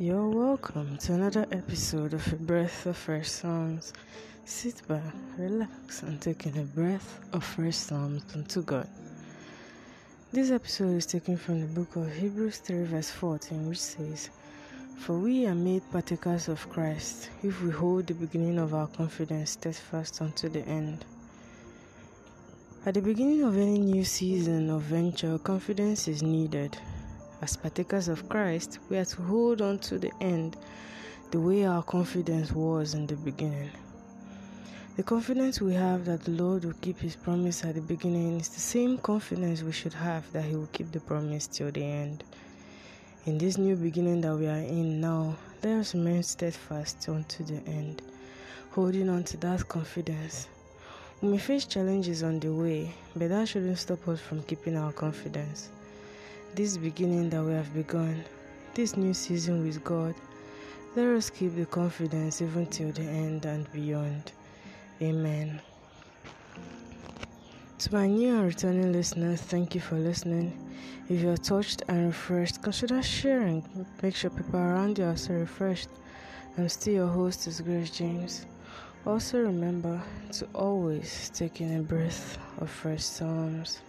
You're welcome to another episode of A Breath of Fresh Psalms. Sit back, relax, and take in a breath of fresh Psalms unto God. This episode is taken from the book of Hebrews 3, verse 14, which says, For we are made partakers of Christ if we hold the beginning of our confidence steadfast unto the end. At the beginning of any new season or venture, confidence is needed. As partakers of Christ, we are to hold on to the end the way our confidence was in the beginning. The confidence we have that the Lord will keep His promise at the beginning is the same confidence we should have that He will keep the promise till the end. In this new beginning that we are in now, let us remain steadfast unto the end, holding on to that confidence. We may face challenges on the way, but that shouldn't stop us from keeping our confidence this beginning that we have begun, this new season with God, let us keep the confidence even till the end and beyond. Amen. To my new and returning listeners, thank you for listening. If you are touched and refreshed, consider sharing. Make sure people around you are so refreshed. I'm still your host, is Grace James. Also remember to always take in a breath of fresh psalms.